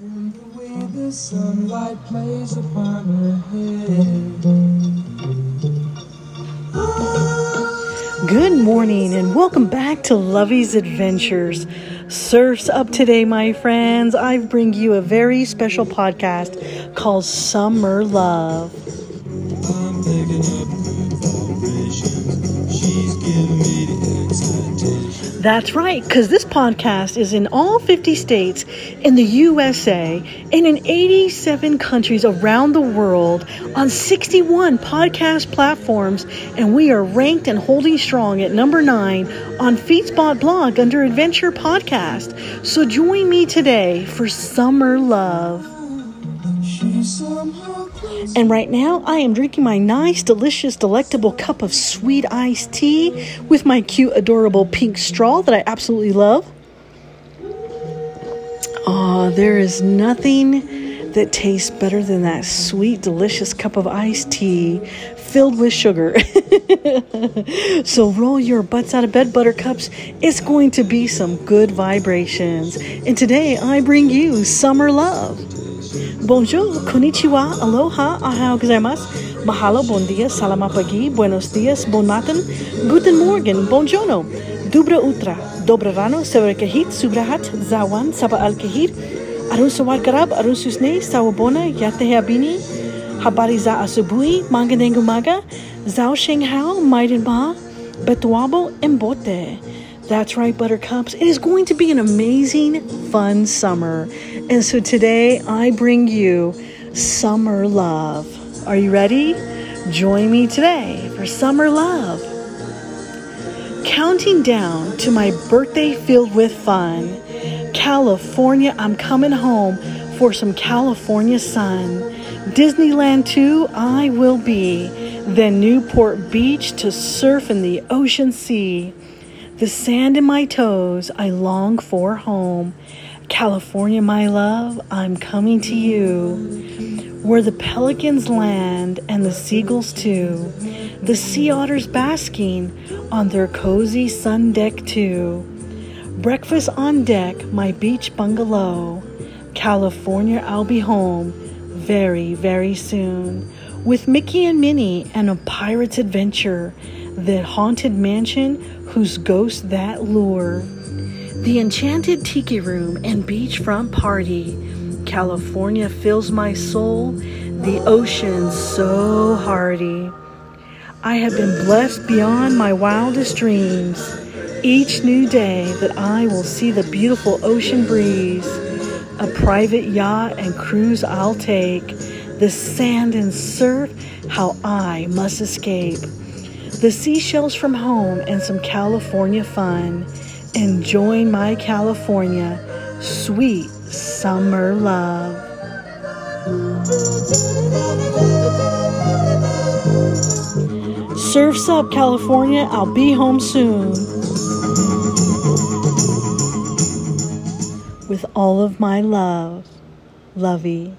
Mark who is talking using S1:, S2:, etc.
S1: And the way the sunlight plays upon her head.
S2: Good morning and welcome back to Lovey's Adventures. Surf's up today, my friends. I bring you a very special podcast called Summer Love.
S1: I'm up. She's giving me the excitation.
S2: That's right, because this podcast is in all 50 states in the USA and in 87 countries around the world on 61 podcast platforms, and we are ranked and holding strong at number nine on FeedSpot blog under Adventure Podcast. So join me today for Summer Love. And right now, I am drinking my nice, delicious, delectable cup of sweet iced tea with my cute, adorable pink straw that I absolutely love. Oh, there is nothing that tastes better than that sweet, delicious cup of iced tea filled with sugar. so roll your butts out of bed, buttercups. It's going to be some good vibrations. And today, I bring you summer love. Bonjour, konnichiwa, aloha, ahau gozaimasu, mahalo, bon dia, salama pagi, buenos dias, bon matin, guten morgen, bonjourno, dubra utra, dobra rano, sever kahit, subrahat, zawan, saba al kahir, arun sawar karab, arun susne, sawabona, yate habini, habari za asubuhi, manganengu maga, zao sheng hao, maiden ba, betuabo, embote. That's right, Buttercups. It is going to be an amazing, fun summer. And so today I bring you Summer Love. Are you ready? Join me today for Summer Love. Counting down to my birthday filled with fun. California, I'm coming home for some California sun. Disneyland too, I will be. Then Newport Beach to surf in the ocean sea. The sand in my toes, I long for home. California, my love, I'm coming to you. Where the pelicans land and the seagulls too. The sea otters basking on their cozy sun deck too. Breakfast on deck, my beach bungalow. California, I'll be home very, very soon. With Mickey and Minnie and a pirate's adventure. The haunted mansion whose ghost that lure. The enchanted tiki room and beachfront party. California fills my soul. The ocean so hearty. I have been blessed beyond my wildest dreams. Each new day that I will see the beautiful ocean breeze. A private yacht and cruise I'll take. The sand and surf, how I must escape. The seashells from home and some California fun. Enjoying my California, sweet summer love. Surfs up, California. I'll be home soon. With all of my love, Lovey.